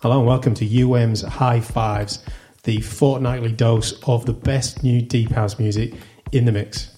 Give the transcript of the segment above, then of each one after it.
Hello and welcome to UM's High Fives, the fortnightly dose of the best new deep house music in the mix.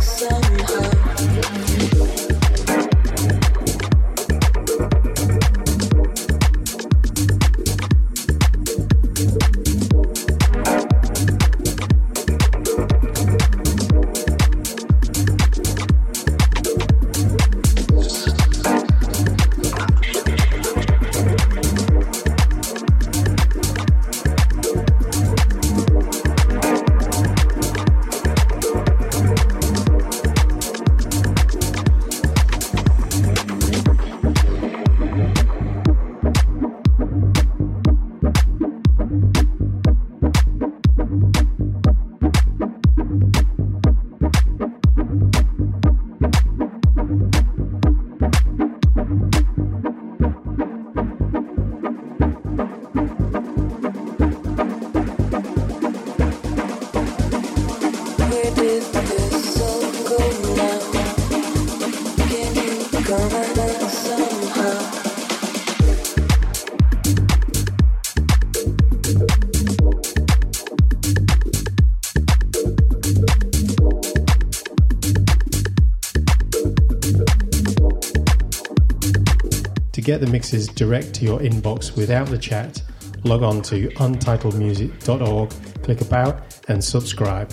somehow. Get the mixes direct to your inbox without the chat, log on to untitledmusic.org, click About, and subscribe.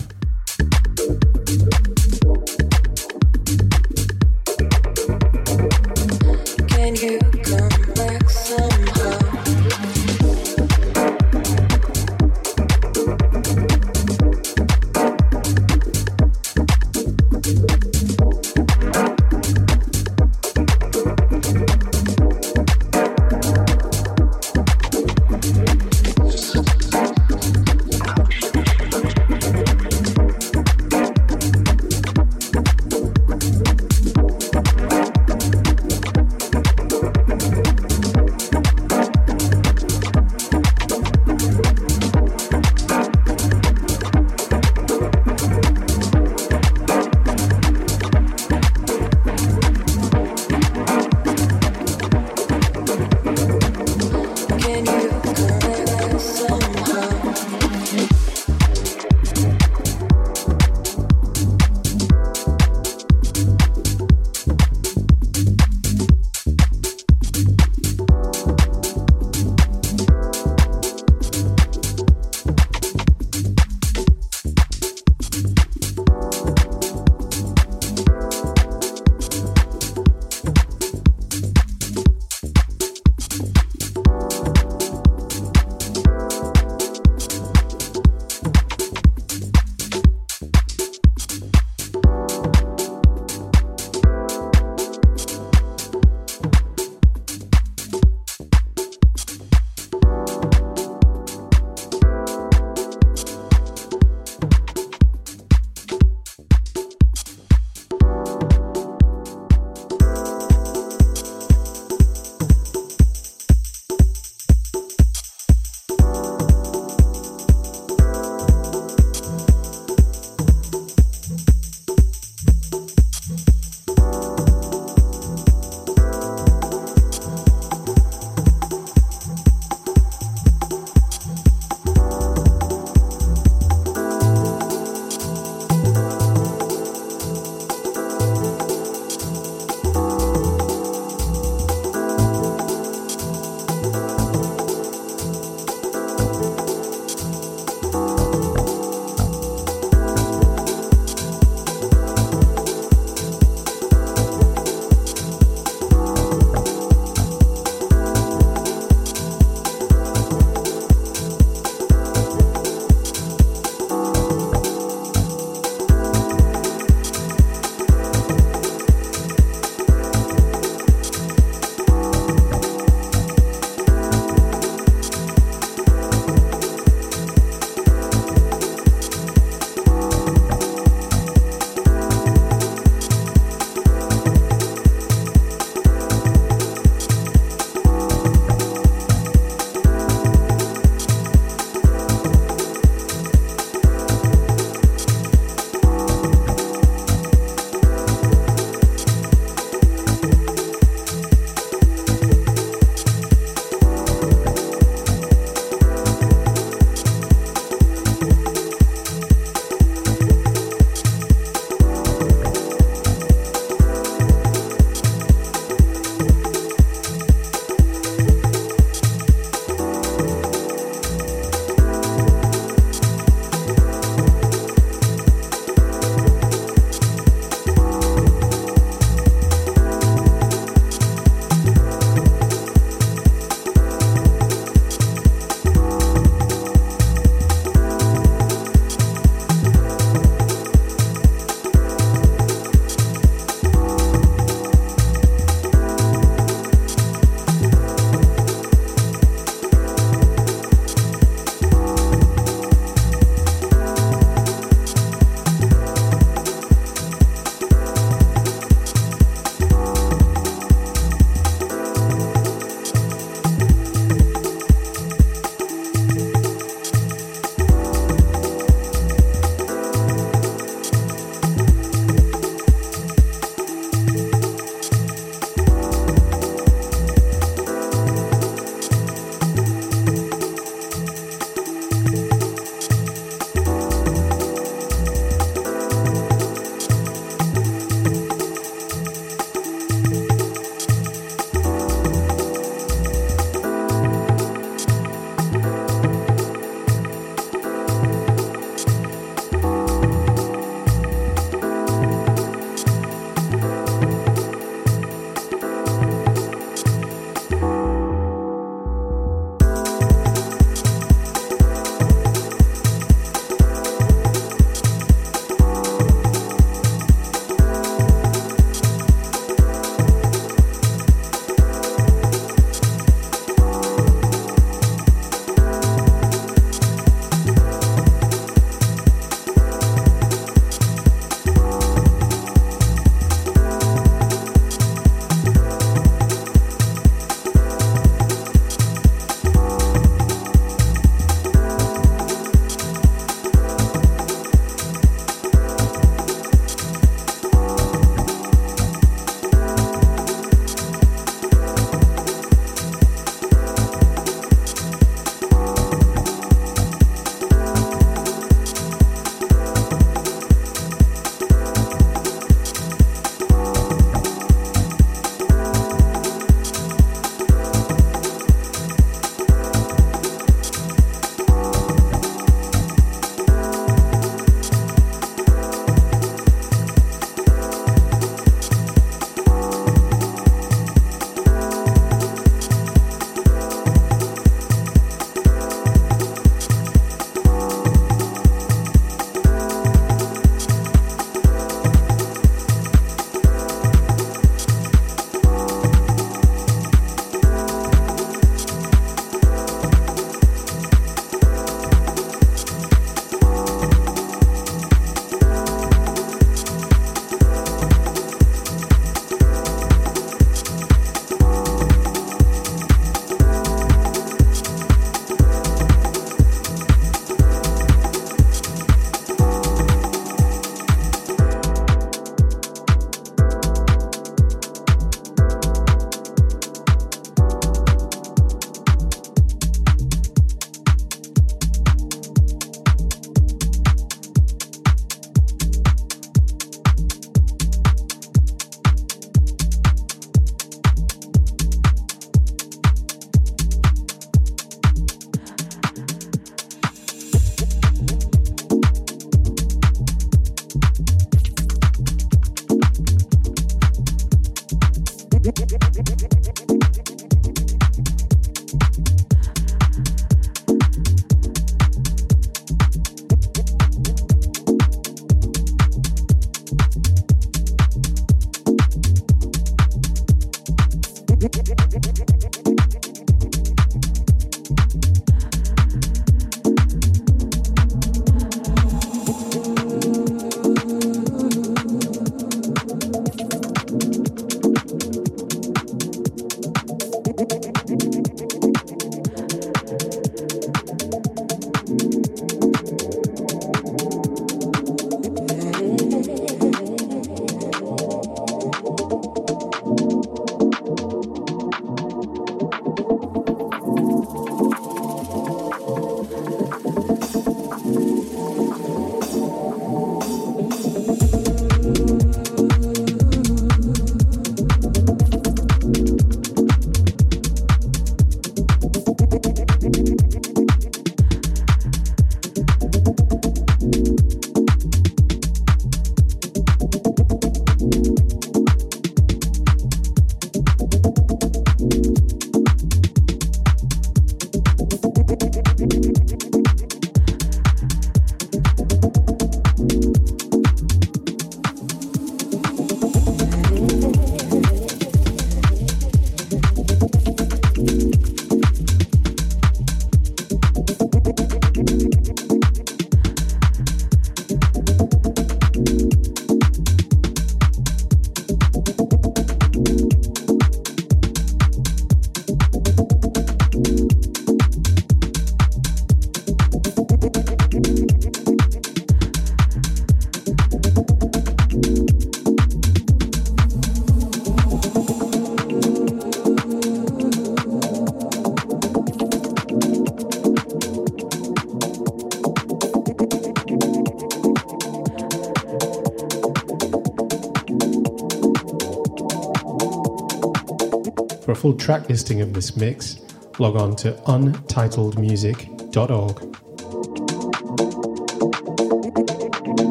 Full track listing of this mix, log on to untitledmusic.org.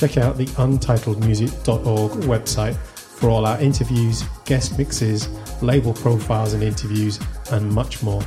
check out the untitledmusic.org website for all our interviews, guest mixes, label profiles and interviews, and much more.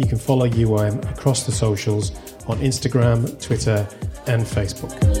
You can follow UOM across the socials on Instagram, Twitter, and Facebook.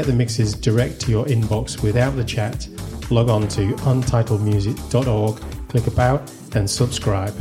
Get the mixes direct to your inbox without the chat, log on to untitledmusic.org, click about, and subscribe.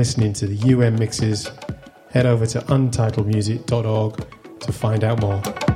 Listening to the UM Mixes. Head over to untitledmusic.org to find out more.